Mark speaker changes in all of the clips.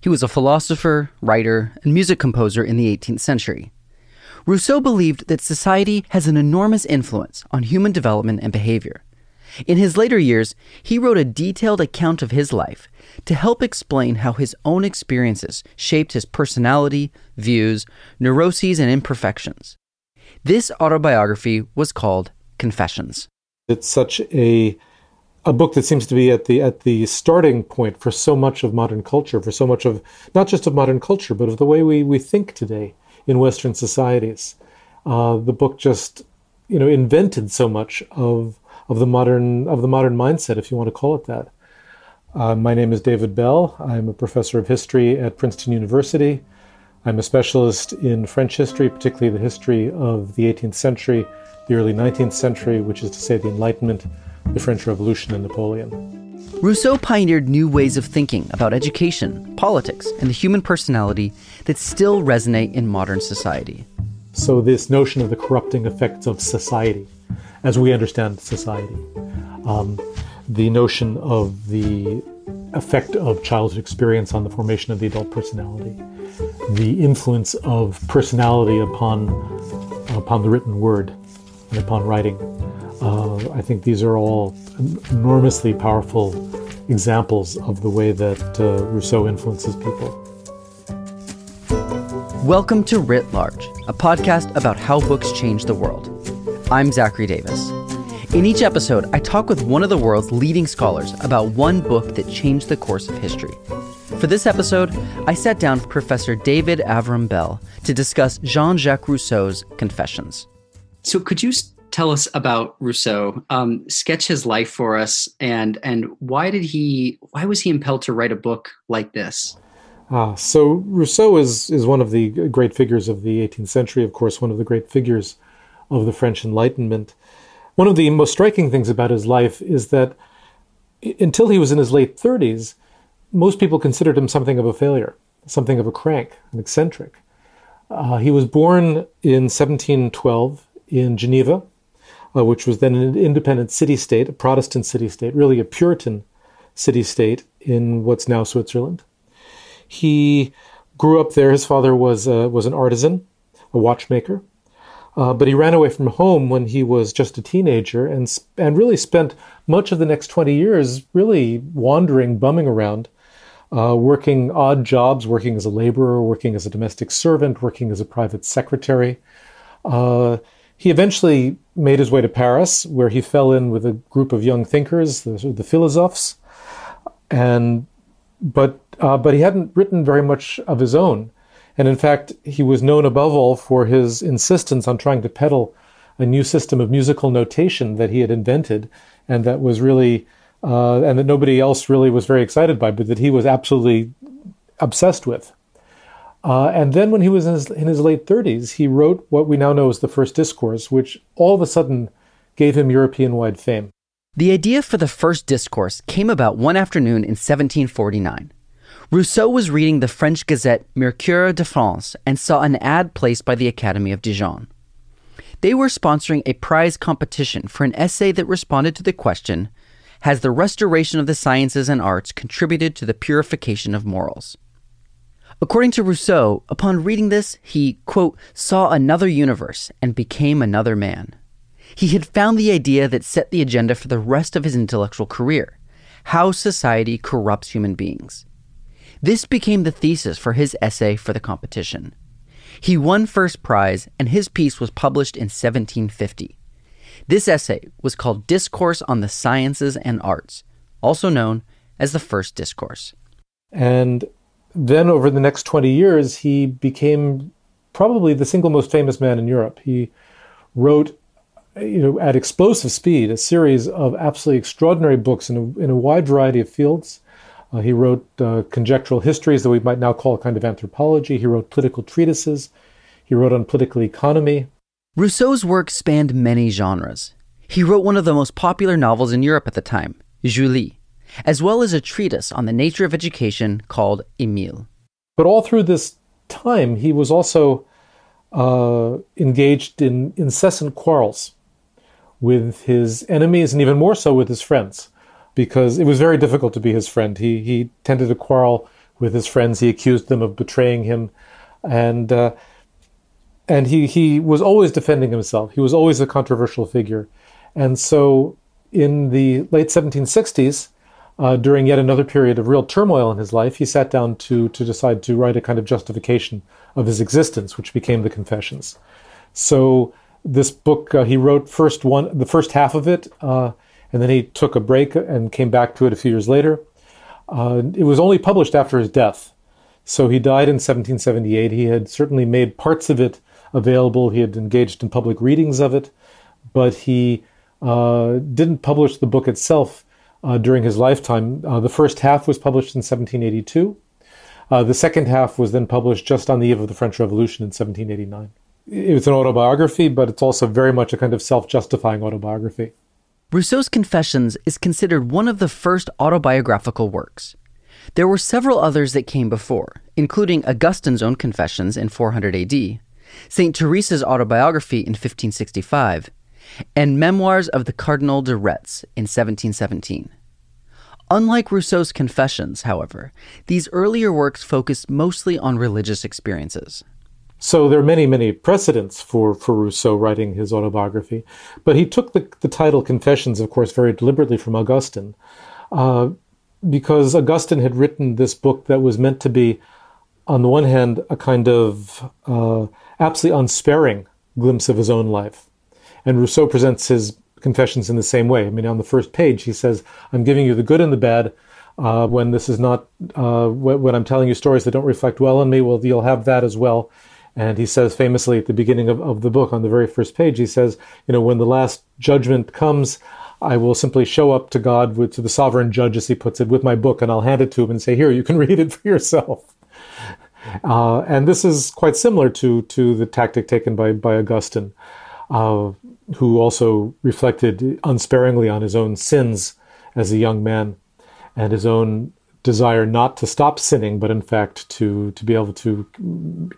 Speaker 1: He was a philosopher, writer, and music composer in the 18th century. Rousseau believed that society has an enormous influence on human development and behavior. In his later years, he wrote a detailed account of his life to help explain how his own experiences shaped his personality, views, neuroses, and imperfections. This autobiography was called Confessions.
Speaker 2: It's such a a book that seems to be at the at the starting point for so much of modern culture, for so much of not just of modern culture, but of the way we, we think today in Western societies. Uh, the book just, you know, invented so much of of the modern of the modern mindset, if you want to call it that. Uh, my name is David Bell. I'm a professor of history at Princeton University. I'm a specialist in French history, particularly the history of the 18th century, the early 19th century, which is to say the Enlightenment, the French Revolution, and Napoleon.
Speaker 1: Rousseau pioneered new ways of thinking about education, politics, and the human personality that still resonate in modern society.
Speaker 2: So, this notion of the corrupting effects of society, as we understand society, um, the notion of the effect of childhood experience on the formation of the adult personality, the influence of personality upon upon the written word and upon writing. I think these are all enormously powerful examples of the way that uh, Rousseau influences people.
Speaker 1: Welcome to Writ Large, a podcast about how books change the world. I'm Zachary Davis. In each episode, I talk with one of the world's leading scholars about one book that changed the course of history. For this episode, I sat down with Professor David Avrom Bell to discuss Jean Jacques Rousseau's Confessions. So, could you tell us about Rousseau. Um, sketch his life for us, and and why did he? Why was he impelled to write a book like this?
Speaker 2: Ah, so Rousseau is is one of the great figures of the 18th century. Of course, one of the great figures of the French Enlightenment. One of the most striking things about his life is that until he was in his late 30s, most people considered him something of a failure, something of a crank, an eccentric. Uh, he was born in 1712 in Geneva, uh, which was then an independent city state, a Protestant city state, really a Puritan city state in what's now Switzerland. He grew up there. His father was uh, was an artisan, a watchmaker, uh, but he ran away from home when he was just a teenager, and and really spent much of the next twenty years really wandering, bumming around, uh, working odd jobs, working as a laborer, working as a domestic servant, working as a private secretary. Uh, he eventually made his way to Paris, where he fell in with a group of young thinkers, the, the philosophes, and but uh, but he hadn't written very much of his own, and in fact, he was known above all for his insistence on trying to peddle a new system of musical notation that he had invented, and that was really uh, and that nobody else really was very excited by, but that he was absolutely obsessed with. Uh, and then when he was in his, in his late 30s, he wrote what we now know as the First Discourse, which all of a sudden gave him European wide fame.
Speaker 1: The idea for the First Discourse came about one afternoon in 1749. Rousseau was reading the French gazette Mercure de France and saw an ad placed by the Academy of Dijon. They were sponsoring a prize competition for an essay that responded to the question Has the restoration of the sciences and arts contributed to the purification of morals? According to Rousseau, upon reading this, he, quote, saw another universe and became another man. He had found the idea that set the agenda for the rest of his intellectual career how society corrupts human beings. This became the thesis for his essay for the competition. He won first prize, and his piece was published in 1750. This essay was called Discourse on the Sciences and Arts, also known as the First Discourse.
Speaker 2: And then over the next 20 years, he became probably the single most famous man in Europe. He wrote, you know, at explosive speed, a series of absolutely extraordinary books in a, in a wide variety of fields. Uh, he wrote uh, conjectural histories that we might now call a kind of anthropology. He wrote political treatises. He wrote on political economy.
Speaker 1: Rousseau's work spanned many genres. He wrote one of the most popular novels in Europe at the time, Julie, as well as a treatise on the nature of education called Emile.
Speaker 2: But all through this time, he was also uh, engaged in incessant quarrels with his enemies and even more so with his friends because it was very difficult to be his friend. He, he tended to quarrel with his friends. He accused them of betraying him. And, uh, and he, he was always defending himself. He was always a controversial figure. And so in the late 1760s, uh, during yet another period of real turmoil in his life, he sat down to, to decide to write a kind of justification of his existence, which became the Confessions. So this book, uh, he wrote first one, the first half of it, uh, and then he took a break and came back to it a few years later. Uh, it was only published after his death. So he died in 1778. He had certainly made parts of it available. He had engaged in public readings of it, but he uh, didn't publish the book itself uh, during his lifetime. Uh, the first half was published in 1782. Uh, the second half was then published just on the eve of the French Revolution in 1789. It's an autobiography, but it's also very much a kind of self justifying autobiography.
Speaker 1: Rousseau's Confessions is considered one of the first autobiographical works. There were several others that came before, including Augustine's own Confessions in 400 AD, St. Teresa's autobiography in 1565, and Memoirs of the Cardinal de Retz in 1717. Unlike Rousseau's Confessions, however, these earlier works focused mostly on religious experiences.
Speaker 2: So there are many, many precedents for, for Rousseau writing his autobiography. But he took the, the title Confessions, of course, very deliberately from Augustine, uh, because Augustine had written this book that was meant to be, on the one hand, a kind of uh, absolutely unsparing glimpse of his own life. And Rousseau presents his confessions in the same way. I mean, on the first page, he says, I'm giving you the good and the bad. Uh, when this is not, uh, when I'm telling you stories that don't reflect well on me, well, you'll have that as well. And he says famously at the beginning of, of the book, on the very first page, he says, you know, when the last judgment comes, I will simply show up to God, with, to the sovereign judge, as he puts it, with my book, and I'll hand it to him and say, here, you can read it for yourself. Uh, and this is quite similar to, to the tactic taken by, by Augustine. Uh, who also reflected unsparingly on his own sins as a young man and his own desire not to stop sinning, but in fact to, to be able to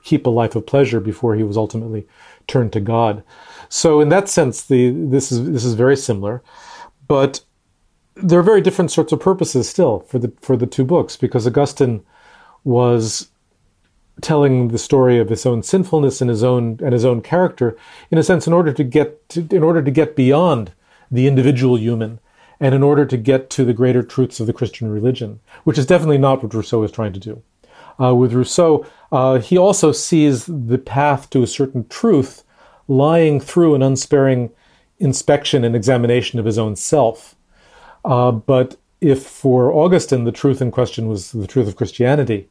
Speaker 2: keep a life of pleasure before he was ultimately turned to God. So in that sense, the, this is, this is very similar, but there are very different sorts of purposes still for the, for the two books because Augustine was telling the story of his own sinfulness and his own and his own character in a sense in order to get to, in order to get beyond the individual human and in order to get to the greater truths of the Christian religion, which is definitely not what Rousseau is trying to do. Uh, with Rousseau, uh, he also sees the path to a certain truth lying through an unsparing inspection and examination of his own self. Uh, but if for Augustine the truth in question was the truth of Christianity,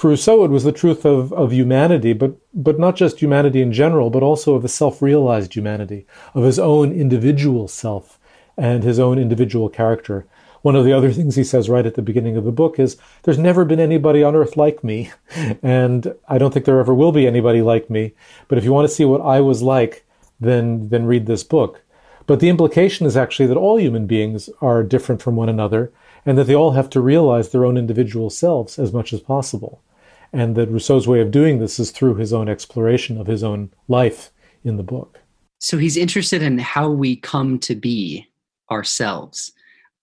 Speaker 2: for Rousseau, it was the truth of, of humanity, but, but not just humanity in general, but also of a self realized humanity, of his own individual self and his own individual character. One of the other things he says right at the beginning of the book is, There's never been anybody on earth like me, and I don't think there ever will be anybody like me. But if you want to see what I was like, then, then read this book. But the implication is actually that all human beings are different from one another, and that they all have to realize their own individual selves as much as possible and that Rousseau's way of doing this is through his own exploration of his own life in the book.
Speaker 3: So he's interested in how we come to be ourselves.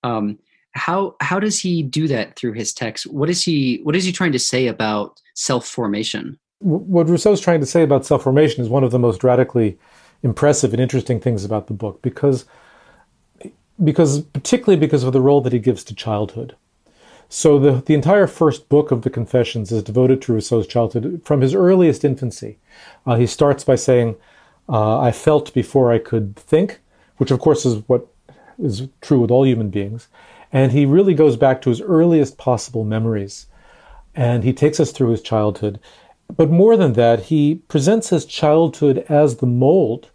Speaker 3: Um, how how does he do that through his text? What is he what is he trying to say about self formation?
Speaker 2: What Rousseau's trying to say about self formation is one of the most radically impressive and interesting things about the book because because particularly because of the role that he gives to childhood. So the, the entire first book of the Confessions is devoted to Rousseau's childhood from his earliest infancy. Uh, he starts by saying, uh, I felt before I could think, which of course is what is true with all human beings. And he really goes back to his earliest possible memories. And he takes us through his childhood. But more than that, he presents his childhood as the mold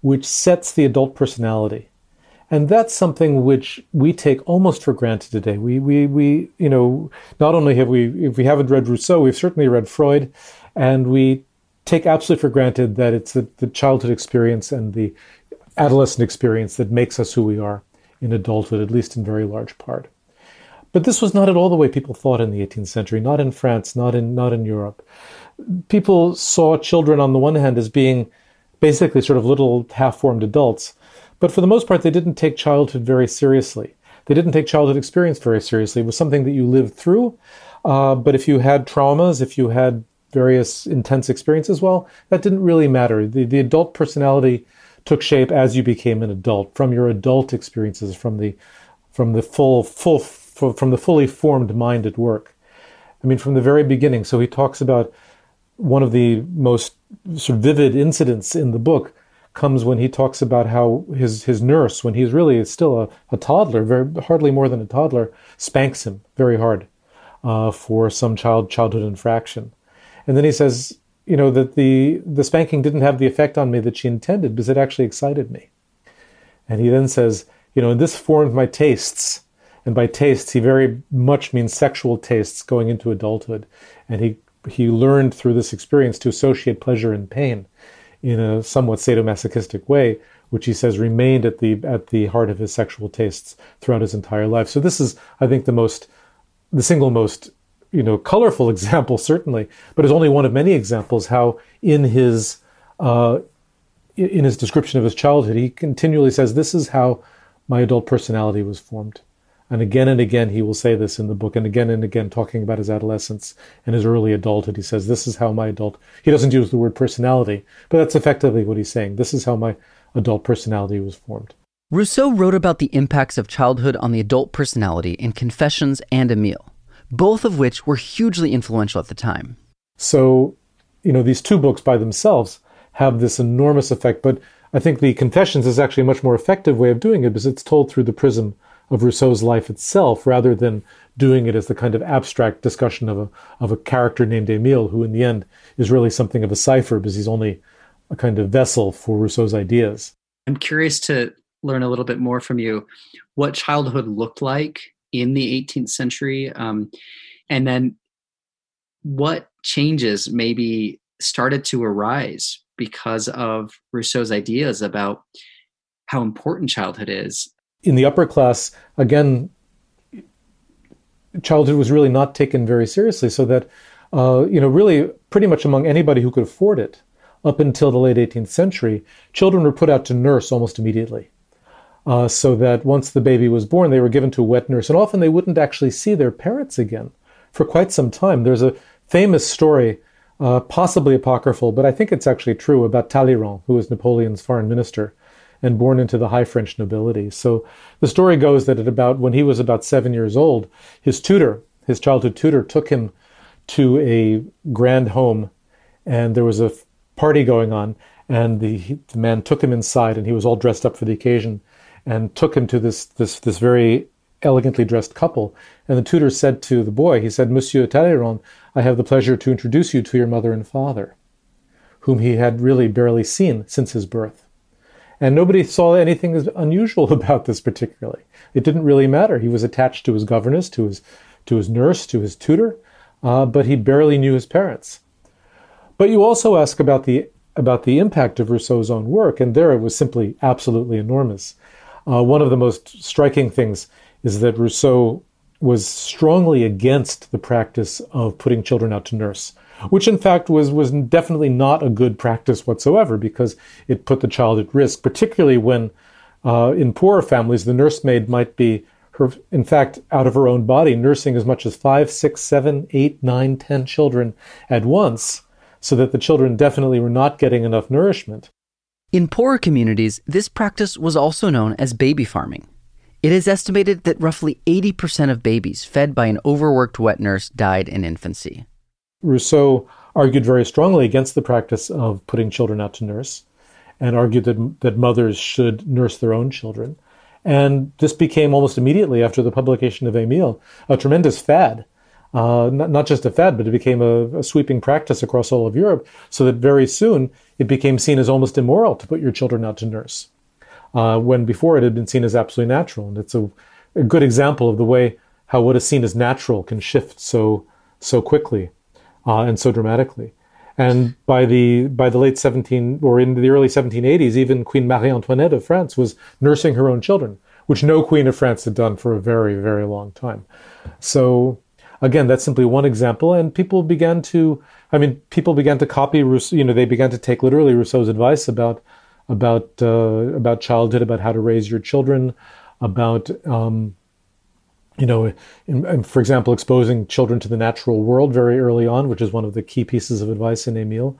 Speaker 2: which sets the adult personality. And that's something which we take almost for granted today. We, we, we, you know, not only have we, if we haven't read Rousseau, we've certainly read Freud, and we take absolutely for granted that it's the, the childhood experience and the adolescent experience that makes us who we are in adulthood, at least in very large part. But this was not at all the way people thought in the 18th century, not in France, not in, not in Europe. People saw children on the one hand as being basically sort of little half formed adults but for the most part, they didn't take childhood very seriously. They didn't take childhood experience very seriously. It was something that you lived through. Uh, but if you had traumas, if you had various intense experiences, well, that didn't really matter. The, the adult personality took shape as you became an adult from your adult experiences, from the from the full full from the fully formed mind at work. I mean, from the very beginning. So he talks about one of the most sort of vivid incidents in the book comes when he talks about how his his nurse, when he's really still a, a toddler, very hardly more than a toddler, spanks him very hard uh, for some child childhood infraction, and then he says, you know, that the the spanking didn't have the effect on me that she intended because it actually excited me, and he then says, you know, and this formed my tastes. And by tastes, he very much means sexual tastes going into adulthood. And he, he learned through this experience to associate pleasure and pain in a somewhat sadomasochistic way, which he says remained at the at the heart of his sexual tastes throughout his entire life. So this is, I think, the most, the single most, you know, colorful example certainly, but is only one of many examples how in his uh, in his description of his childhood, he continually says, "This is how my adult personality was formed." And again and again, he will say this in the book, and again and again, talking about his adolescence and his early adulthood. He says, This is how my adult, he doesn't use the word personality, but that's effectively what he's saying. This is how my adult personality was formed.
Speaker 1: Rousseau wrote about the impacts of childhood on the adult personality in Confessions and Emile, both of which were hugely influential at the time.
Speaker 2: So, you know, these two books by themselves have this enormous effect, but I think the Confessions is actually a much more effective way of doing it because it's told through the prism of Rousseau's life itself rather than doing it as the kind of abstract discussion of a, of a character named Emile, who in the end is really something of a cipher because he's only a kind of vessel for Rousseau's ideas.
Speaker 3: I'm curious to learn a little bit more from you what childhood looked like in the 18th century, um, and then what changes maybe started to arise because of Rousseau's ideas about how important childhood is
Speaker 2: in the upper class, again, childhood was really not taken very seriously, so that, uh, you know, really pretty much among anybody who could afford it, up until the late 18th century, children were put out to nurse almost immediately. Uh, so that once the baby was born, they were given to a wet nurse, and often they wouldn't actually see their parents again for quite some time. There's a famous story, uh, possibly apocryphal, but I think it's actually true, about Talleyrand, who was Napoleon's foreign minister and born into the high French nobility. So the story goes that at about when he was about seven years old, his tutor, his childhood tutor, took him to a grand home, and there was a party going on, and the, the man took him inside, and he was all dressed up for the occasion, and took him to this this this very elegantly dressed couple. And the tutor said to the boy, he said, Monsieur Talleyrand, I have the pleasure to introduce you to your mother and father, whom he had really barely seen since his birth. And nobody saw anything unusual about this particularly. It didn't really matter. He was attached to his governess, to his, to his nurse, to his tutor, uh, but he barely knew his parents. But you also ask about the, about the impact of Rousseau's own work, and there it was simply absolutely enormous. Uh, one of the most striking things is that Rousseau was strongly against the practice of putting children out to nurse which in fact was, was definitely not a good practice whatsoever because it put the child at risk, particularly when uh, in poorer families the nursemaid might be her, in fact, out of her own body, nursing as much as five, six, seven, eight, nine, ten children at once, so that the children definitely were not getting enough nourishment.
Speaker 1: In poorer communities, this practice was also known as baby farming. It is estimated that roughly 80% of babies fed by an overworked wet nurse died in infancy.
Speaker 2: Rousseau argued very strongly against the practice of putting children out to nurse and argued that, that mothers should nurse their own children. And this became almost immediately after the publication of Emile a tremendous fad. Uh, not, not, just a fad, but it became a, a, sweeping practice across all of Europe, so that very soon it became seen as almost immoral to put your children out to nurse. uh, when before it had been seen as absolutely natural. And it's a, a good example of the way how what is seen as natural can shift so so quickly uh, and so dramatically. And by the by the late 17 or in the early 1780s, even Queen Marie Antoinette of France was nursing her own children, which no queen of France had done for a very very long time. So again, that's simply one example, and people began to. I mean, people began to copy Rousseau. You know, they began to take literally Rousseau's advice about about uh, about childhood, about how to raise your children, about um, you know, in, in, for example, exposing children to the natural world very early on, which is one of the key pieces of advice in Émile,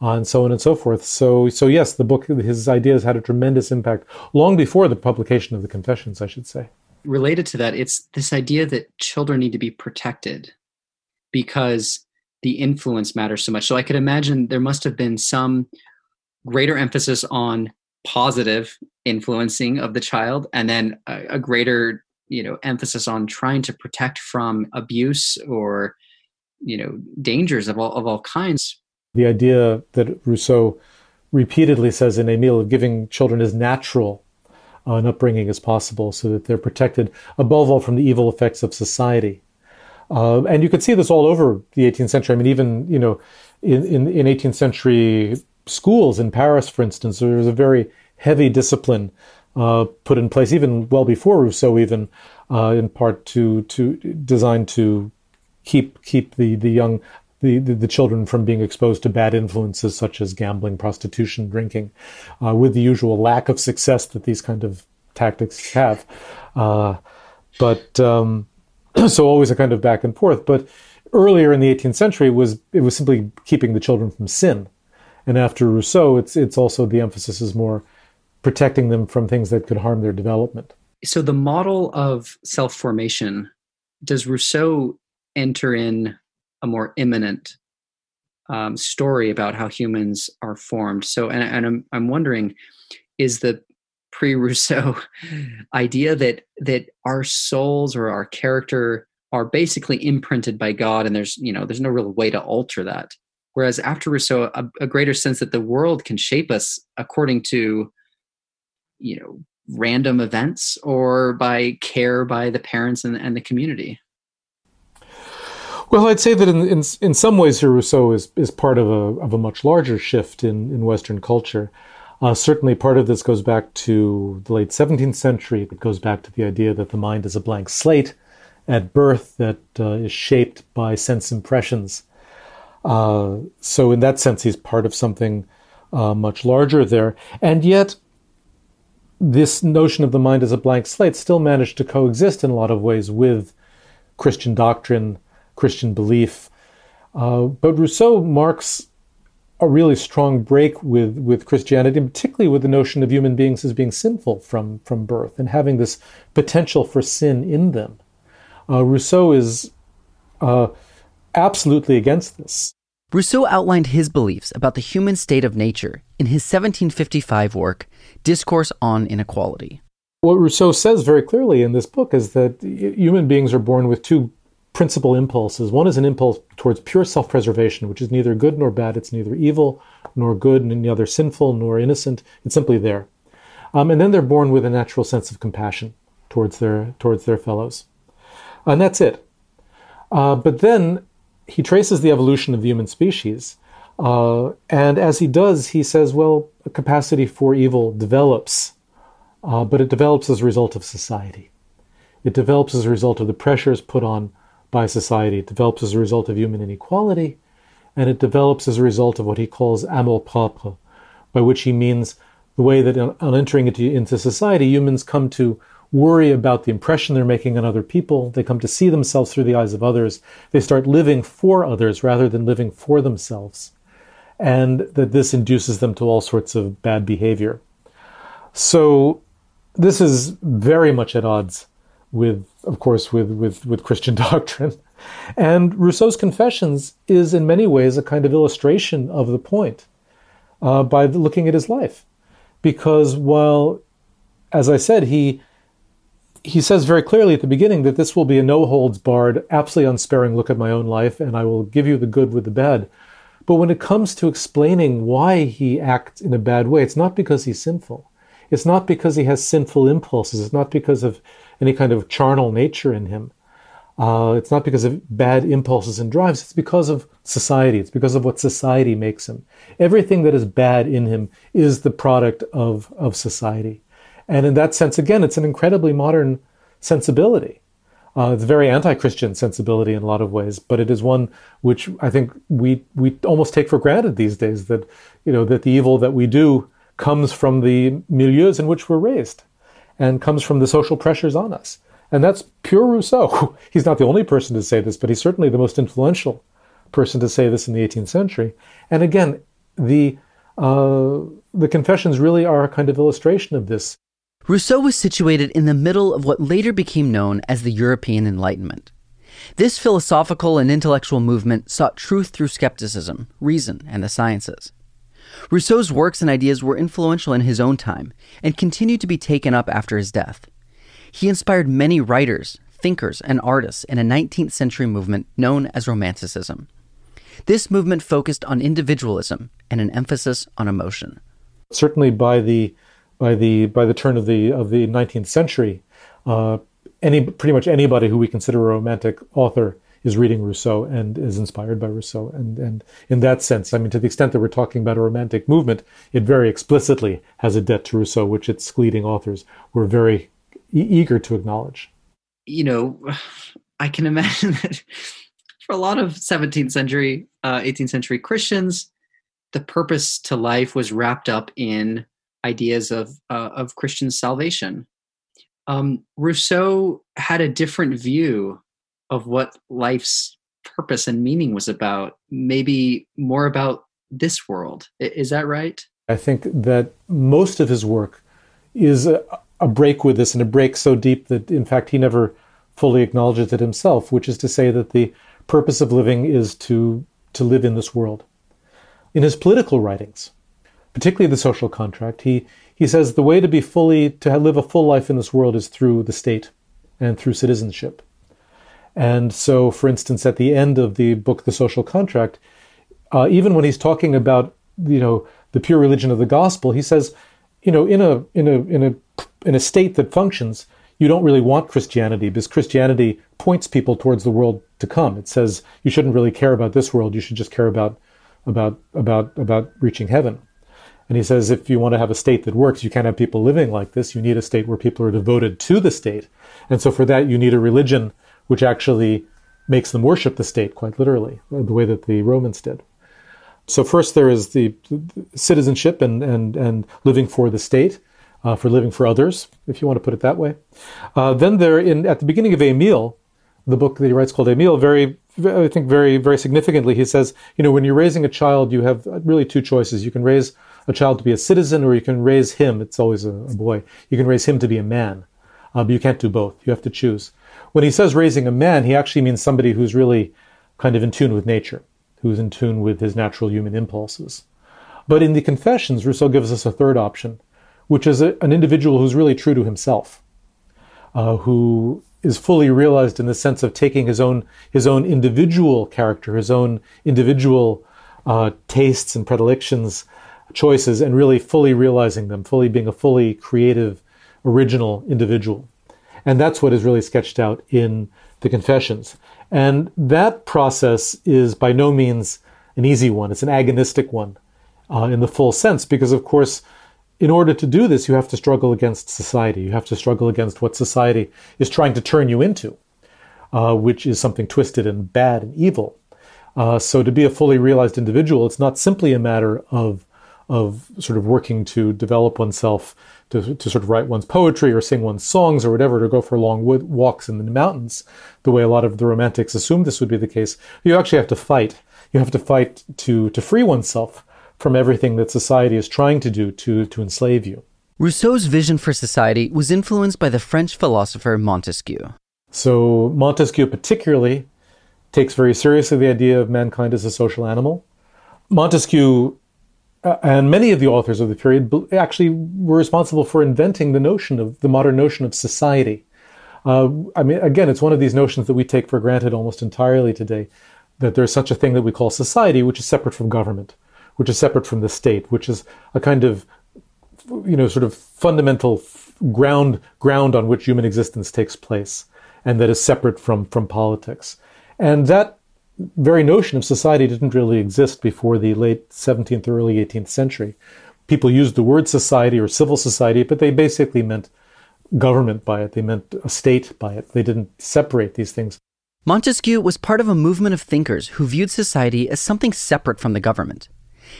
Speaker 2: uh, and so on and so forth. So, so yes, the book, his ideas had a tremendous impact long before the publication of the Confessions, I should say.
Speaker 3: Related to that, it's this idea that children need to be protected because the influence matters so much. So, I could imagine there must have been some greater emphasis on positive influencing of the child and then a, a greater you know emphasis on trying to protect from abuse or you know dangers of all of all kinds.
Speaker 2: The idea that rousseau repeatedly says in emile of giving children as natural an upbringing as possible so that they're protected above all from the evil effects of society. Uh, and you could see this all over the 18th century. I mean even you know in, in, in 18th century schools in paris for instance there was a very heavy discipline uh, put in place even well before Rousseau, even uh, in part to to designed to keep keep the the young the, the, the, children from being exposed to bad influences such as gambling, prostitution, drinking, uh, with the usual lack of success that these kind of tactics have. Uh, but um, so always a kind of back and forth. But earlier in the 18th century, was it was simply keeping the children from sin, and after Rousseau, it's it's also the emphasis is more protecting them from things that could harm their development.
Speaker 3: So, the model of self formation, does Rousseau enter in a more immanent um, story about how humans are formed? So, and, and I'm, I'm wondering, is the pre Rousseau idea that that our souls or our character are basically imprinted by God, and there's you know there's no real way to alter that. Whereas after Rousseau, a, a greater sense that the world can shape us according to you know random events or by care by the parents and, and the community
Speaker 2: well, I'd say that in, in, in some ways, Rousseau is, is part of a, of a much larger shift in, in Western culture. Uh, certainly, part of this goes back to the late 17th century. It goes back to the idea that the mind is a blank slate at birth that uh, is shaped by sense impressions. Uh, so, in that sense, he's part of something uh, much larger there. And yet, this notion of the mind as a blank slate still managed to coexist in a lot of ways with Christian doctrine, Christian belief. Uh, but Rousseau marks a really strong break with, with Christianity, particularly with the notion of human beings as being sinful from, from birth and having this potential for sin in them. Uh, Rousseau is uh, absolutely against this.
Speaker 1: Rousseau outlined his beliefs about the human state of nature in his 1755 work, Discourse on Inequality.
Speaker 2: What Rousseau says very clearly in this book is that human beings are born with two principal impulses. One is an impulse towards pure self preservation, which is neither good nor bad. It's neither evil nor good, neither sinful nor innocent. It's simply there. Um, and then they're born with a natural sense of compassion towards their, towards their fellows. And that's it. Uh, but then he traces the evolution of the human species. Uh, and as he does, he says, well, a capacity for evil develops, uh, but it develops as a result of society. It develops as a result of the pressures put on by society. It develops as a result of human inequality, and it develops as a result of what he calls amour propre, by which he means the way that on entering into, into society, humans come to worry about the impression they're making on other people. They come to see themselves through the eyes of others. They start living for others rather than living for themselves. And that this induces them to all sorts of bad behavior. So this is very much at odds with, of course, with, with, with Christian doctrine. And Rousseau's Confessions is in many ways a kind of illustration of the point uh, by looking at his life. Because while, as I said, he he says very clearly at the beginning that this will be a no holds barred, absolutely unsparing look at my own life, and I will give you the good with the bad. But when it comes to explaining why he acts in a bad way, it's not because he's sinful. it's not because he has sinful impulses. It's not because of any kind of charnel nature in him. Uh, it's not because of bad impulses and drives. It's because of society. It's because of what society makes him. Everything that is bad in him is the product of, of society. And in that sense, again, it's an incredibly modern sensibility. Uh, it's a very anti-Christian sensibility in a lot of ways, but it is one which I think we we almost take for granted these days. That you know that the evil that we do comes from the milieus in which we're raised and comes from the social pressures on us. And that's pure Rousseau. He's not the only person to say this, but he's certainly the most influential person to say this in the 18th century. And again, the uh, the confessions really are a kind of illustration of this.
Speaker 1: Rousseau was situated in the middle of what later became known as the European Enlightenment. This philosophical and intellectual movement sought truth through skepticism, reason, and the sciences. Rousseau's works and ideas were influential in his own time and continued to be taken up after his death. He inspired many writers, thinkers, and artists in a 19th century movement known as Romanticism. This movement focused on individualism and an emphasis on emotion.
Speaker 2: Certainly, by the by the by the turn of the of the 19th century, uh, any pretty much anybody who we consider a romantic author is reading Rousseau and is inspired by Rousseau. And, and in that sense, I mean, to the extent that we're talking about a romantic movement, it very explicitly has a debt to Rousseau, which its leading authors were very e- eager to acknowledge.
Speaker 3: You know, I can imagine that for a lot of 17th century, uh, 18th century Christians, the purpose to life was wrapped up in ideas of uh, of Christian salvation. Um, Rousseau had a different view of what life's purpose and meaning was about, maybe more about this world. Is that right?
Speaker 2: I think that most of his work is a, a break with this and a break so deep that, in fact, he never fully acknowledges it himself, which is to say that the purpose of living is to, to live in this world. In his political writings, particularly the social contract, he, he says the way to be fully, to live a full life in this world is through the state and through citizenship. And so, for instance, at the end of the book, The Social Contract, uh, even when he's talking about, you know, the pure religion of the gospel, he says, you know, in a in a in a in a state that functions, you don't really want Christianity because Christianity points people towards the world to come. It says you shouldn't really care about this world; you should just care about about about about reaching heaven. And he says if you want to have a state that works, you can't have people living like this. You need a state where people are devoted to the state, and so for that you need a religion which actually makes them worship the state quite literally, the way that the Romans did. So first there is the citizenship and, and, and living for the state, uh, for living for others, if you want to put it that way. Uh, then there, in at the beginning of Emile, the book that he writes called Emile, very, I think very, very significantly, he says, you know, when you're raising a child, you have really two choices. You can raise a child to be a citizen, or you can raise him. It's always a, a boy. You can raise him to be a man, uh, but you can't do both. You have to choose. When he says raising a man, he actually means somebody who's really kind of in tune with nature, who's in tune with his natural human impulses. But in the Confessions, Rousseau gives us a third option, which is a, an individual who's really true to himself, uh, who is fully realized in the sense of taking his own his own individual character, his own individual uh, tastes and predilections, choices, and really fully realizing them, fully being a fully creative, original individual. And that's what is really sketched out in the Confessions. And that process is by no means an easy one. It's an agonistic one uh, in the full sense, because of course, in order to do this, you have to struggle against society. You have to struggle against what society is trying to turn you into, uh, which is something twisted and bad and evil. Uh, so to be a fully realized individual, it's not simply a matter of of sort of working to develop oneself to, to sort of write one's poetry or sing one's songs or whatever, to go for long wood, walks in the mountains, the way a lot of the romantics assumed this would be the case. You actually have to fight. You have to fight to, to free oneself from everything that society is trying to do to, to enslave you.
Speaker 1: Rousseau's vision for society was influenced by the French philosopher Montesquieu.
Speaker 2: So, Montesquieu particularly takes very seriously the idea of mankind as a social animal. Montesquieu uh, and many of the authors of the period actually were responsible for inventing the notion of the modern notion of society. Uh, I mean, again, it's one of these notions that we take for granted almost entirely today that there's such a thing that we call society, which is separate from government, which is separate from the state, which is a kind of you know, sort of fundamental ground ground on which human existence takes place, and that is separate from from politics. And that very notion of society didn't really exist before the late 17th or early 18th century. People used the word society or civil society, but they basically meant government by it. They meant a state by it. They didn't separate these things.
Speaker 1: Montesquieu was part of a movement of thinkers who viewed society as something separate from the government.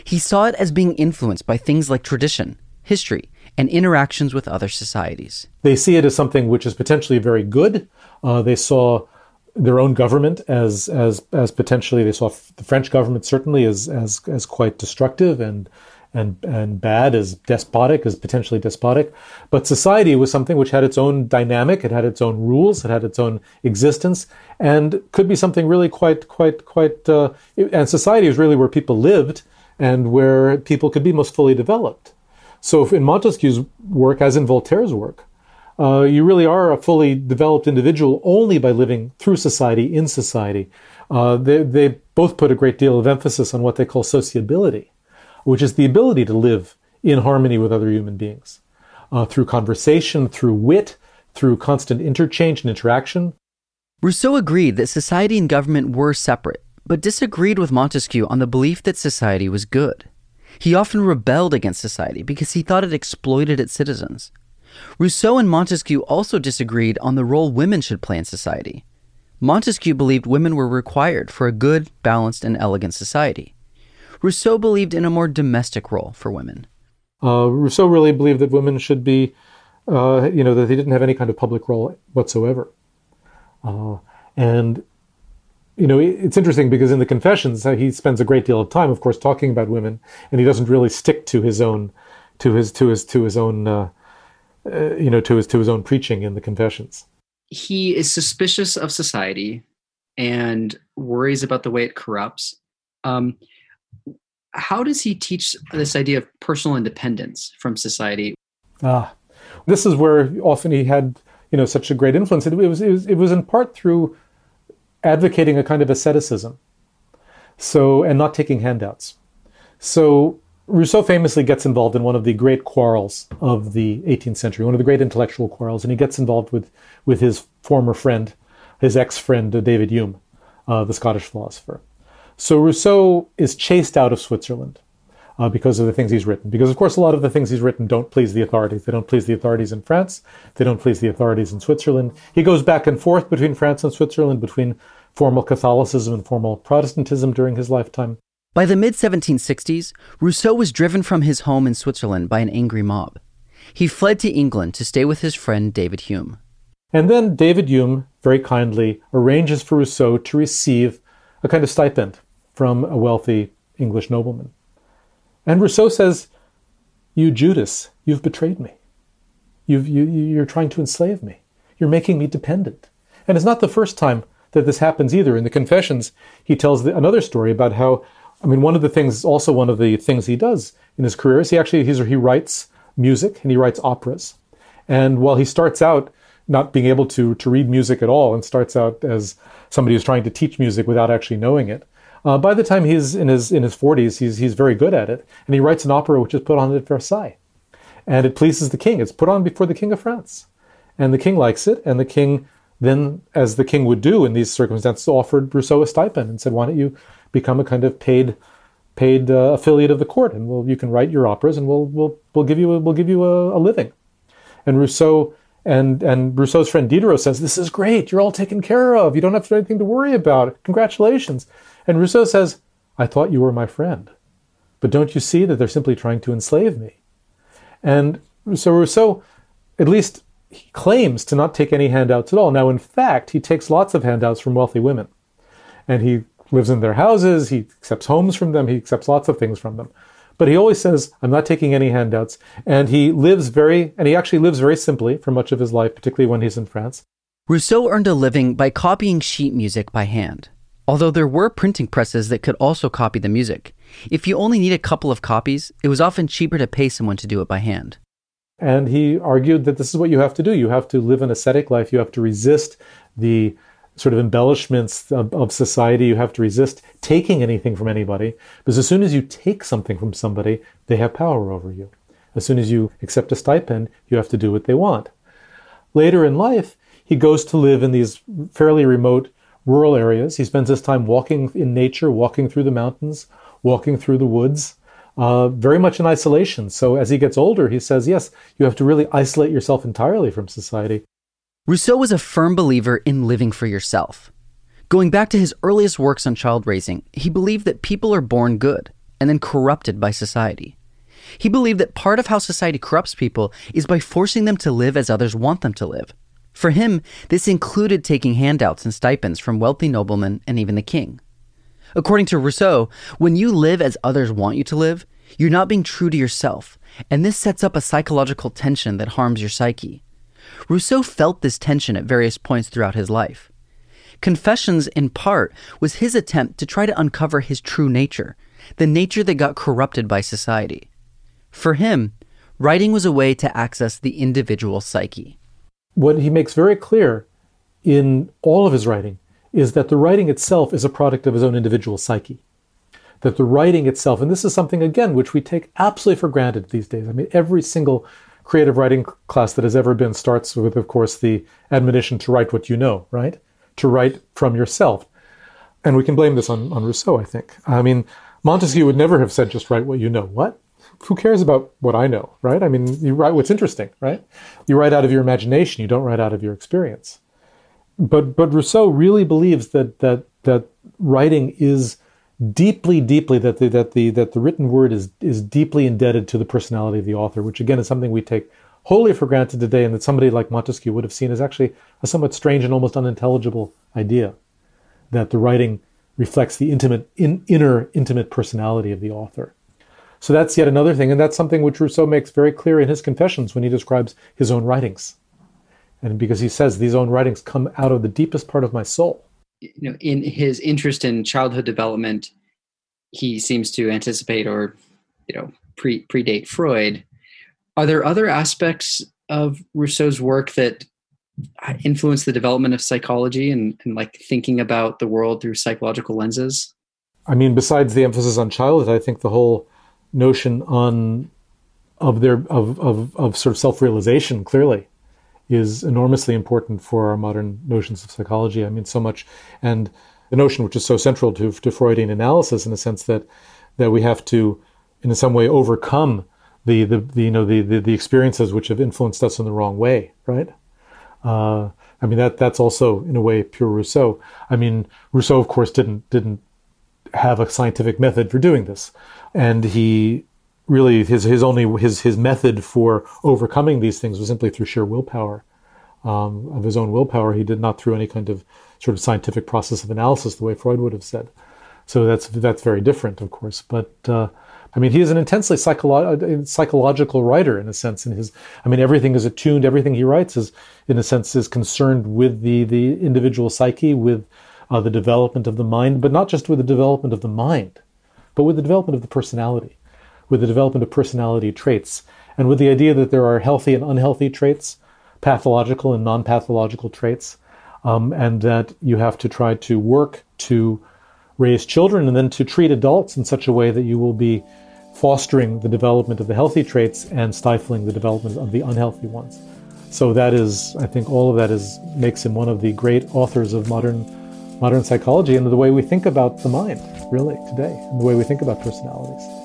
Speaker 1: He saw it as being influenced by things like tradition, history, and interactions with other societies.
Speaker 2: They see it as something which is potentially very good. Uh, they saw their own government as as as potentially they saw the French government certainly as as as quite destructive and and and bad as despotic as potentially despotic. But society was something which had its own dynamic it had its own rules it had its own existence and could be something really quite quite quite uh, and society was really where people lived and where people could be most fully developed. So in montesquieu's work as in voltaire's work uh, you really are a fully developed individual only by living through society, in society. Uh, they, they both put a great deal of emphasis on what they call sociability, which is the ability to live in harmony with other human beings uh, through conversation, through wit, through constant interchange and interaction.
Speaker 1: Rousseau agreed that society and government were separate, but disagreed with Montesquieu on the belief that society was good. He often rebelled against society because he thought it exploited its citizens. Rousseau and Montesquieu also disagreed on the role women should play in society. Montesquieu believed women were required for a good, balanced, and elegant society. Rousseau believed in a more domestic role for women.
Speaker 2: Uh, Rousseau really believed that women should be, uh, you know, that they didn't have any kind of public role whatsoever. Uh, and, you know, it's interesting because in the Confessions, he spends a great deal of time, of course, talking about women, and he doesn't really stick to his own, to his, to his, to his own uh, you know, to his to his own preaching in the Confessions.
Speaker 3: He is suspicious of society and worries about the way it corrupts. Um, how does he teach this idea of personal independence from society?
Speaker 2: Ah, this is where often he had you know such a great influence. It, it was, it was it was in part through advocating a kind of asceticism, so and not taking handouts. So Rousseau famously gets involved in one of the great quarrels of the 18th century, one of the great intellectual quarrels, and he gets involved with, with his former friend, his ex friend, David Hume, uh, the Scottish philosopher. So Rousseau is chased out of Switzerland uh, because of the things he's written. Because, of course, a lot of the things he's written don't please the authorities. They don't please the authorities in France, they don't please the authorities in Switzerland. He goes back and forth between France and Switzerland, between formal Catholicism and formal Protestantism during his lifetime.
Speaker 1: By the mid 1760s, Rousseau was driven from his home in Switzerland by an angry mob. He fled to England to stay with his friend David Hume.
Speaker 2: And then David Hume very kindly arranges for Rousseau to receive a kind of stipend from a wealthy English nobleman. And Rousseau says, You Judas, you've betrayed me. You've, you, you're trying to enslave me. You're making me dependent. And it's not the first time that this happens either. In the Confessions, he tells the, another story about how I mean, one of the things, also one of the things he does in his career is he actually he writes music and he writes operas. And while he starts out not being able to to read music at all and starts out as somebody who's trying to teach music without actually knowing it, uh, by the time he's in his in his 40s, he's he's very good at it, and he writes an opera which is put on at Versailles, and it pleases the king. It's put on before the king of France, and the king likes it, and the king then, as the king would do in these circumstances, offered Rousseau a stipend and said, "Why don't you become a kind of paid paid uh, affiliate of the court, and we'll, you can write your operas, and we'll we'll we'll give you a, we'll give you a, a living." And Rousseau and and Rousseau's friend Diderot says, "This is great. You're all taken care of. You don't have anything to worry about. Congratulations." And Rousseau says, "I thought you were my friend, but don't you see that they're simply trying to enslave me?" And so Rousseau, at least he claims to not take any handouts at all. Now, in fact, he takes lots of handouts from wealthy women, and he lives in their houses, he accepts homes from them, he accepts lots of things from them. But he always says, I'm not taking any handouts. And he lives very, and he actually lives very simply for much of his life, particularly when he's in France.
Speaker 1: Rousseau earned a living by copying sheet music by hand. Although there were printing presses that could also copy the music. If you only need a couple of copies, it was often cheaper to pay someone to do it by hand.
Speaker 2: And he argued that this is what you have to do. You have to live an ascetic life. You have to resist the sort of embellishments of, of, society. You have to resist taking anything from anybody because as soon as you take something from somebody, they have power over you. As soon as you accept a stipend, you have to do what they want. Later in life, he goes to live in these fairly remote rural areas. He spends his time walking in nature, walking through the mountains, walking through the woods, uh, very much in isolation. So as he gets older, he says, yes, you have to really isolate yourself entirely from society.
Speaker 1: Rousseau was a firm believer in living for yourself. Going back to his earliest works on child raising, he believed that people are born good and then corrupted by society. He believed that part of how society corrupts people is by forcing them to live as others want them to live. For him, this included taking handouts and stipends from wealthy noblemen and even the king. According to Rousseau, when you live as others want you to live, you're not being true to yourself, and this sets up a psychological tension that harms your psyche. Rousseau felt this tension at various points throughout his life. Confessions, in part, was his attempt to try to uncover his true nature, the nature that got corrupted by society. For him, writing was a way to access the individual psyche.
Speaker 2: What he makes very clear in all of his writing is that the writing itself is a product of his own individual psyche. That the writing itself, and this is something again which we take absolutely for granted these days. I mean, every single creative writing class that has ever been starts with, of course, the admonition to write what you know, right? To write from yourself. And we can blame this on, on Rousseau, I think. I mean, Montesquieu would never have said just write what you know. What? Who cares about what I know, right? I mean, you write what's interesting, right? You write out of your imagination, you don't write out of your experience but but Rousseau really believes that that that writing is deeply, deeply that the that the that the written word is is deeply indebted to the personality of the author, which again is something we take wholly for granted today, and that somebody like Montesquieu would have seen as actually a somewhat strange and almost unintelligible idea, that the writing reflects the intimate in, inner intimate personality of the author. So that's yet another thing, and that's something which Rousseau makes very clear in his Confessions when he describes his own writings and because he says these own writings come out of the deepest part of my soul
Speaker 3: you know in his interest in childhood development he seems to anticipate or you know pre predate freud. Are there other aspects of rousseau's work that uh, influence the development of psychology and, and like thinking about the world through psychological lenses?
Speaker 2: I mean besides the emphasis on childhood i think the whole notion on of their of of, of sort of self-realization clearly is enormously important for our modern notions of psychology. I mean, so much, and the notion which is so central to, to Freudian analysis, in the sense that that we have to, in some way, overcome the the, the you know the, the, the experiences which have influenced us in the wrong way, right? Uh, I mean, that that's also in a way pure Rousseau. I mean, Rousseau, of course, didn't didn't have a scientific method for doing this, and he really his his only his his method for overcoming these things was simply through sheer willpower um, of his own willpower. He did not through any kind of sort of scientific process of analysis, the way Freud would have said. So that's that's very different, of course. But uh, I mean, he is an intensely psycholo- uh, psychological writer in a sense. In his, I mean, everything is attuned. Everything he writes is, in a sense, is concerned with the the individual psyche, with uh, the development of the mind, but not just with the development of the mind, but with the development of the personality with the development of personality traits, and with the idea that there are healthy and unhealthy traits, pathological and non pathological traits, um, and that you have to try to work to raise children and then to treat adults in such a way that you will be fostering the development of the healthy traits and stifling the development of the unhealthy ones. So that is, I think, all of that is makes him one of the great authors of modern modern psychology and the way we think about the mind, really, today, and the way we think about personalities.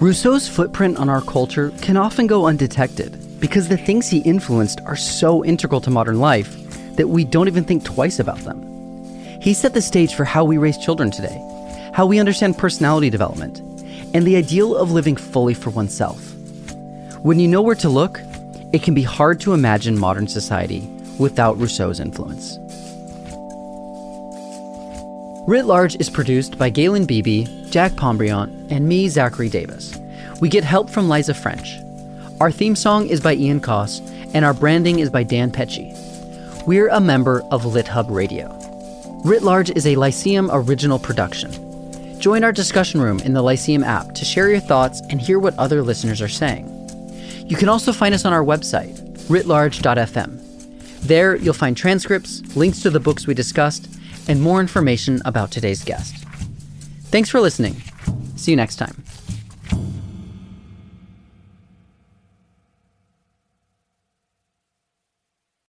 Speaker 1: Rousseau's footprint on our culture can often go undetected because the things he influenced are so integral to modern life that we don't even think twice about them. He set the stage for how we raise children today, how we understand personality development, and the ideal of living fully for oneself. When you know where to look, it can be hard to imagine modern society without Rousseau's influence. Writ Large is produced by Galen Beebe, Jack Pombriant, and me, Zachary Davis. We get help from Liza French. Our theme song is by Ian Coss, and our branding is by Dan Pecci. We're a member of LitHub Radio. Writ Large is a Lyceum original production. Join our discussion room in the Lyceum app to share your thoughts and hear what other listeners are saying. You can also find us on our website, writlarge.fm. There, you'll find transcripts, links to the books we discussed, and more information about today's guest. Thanks for listening. See you next time.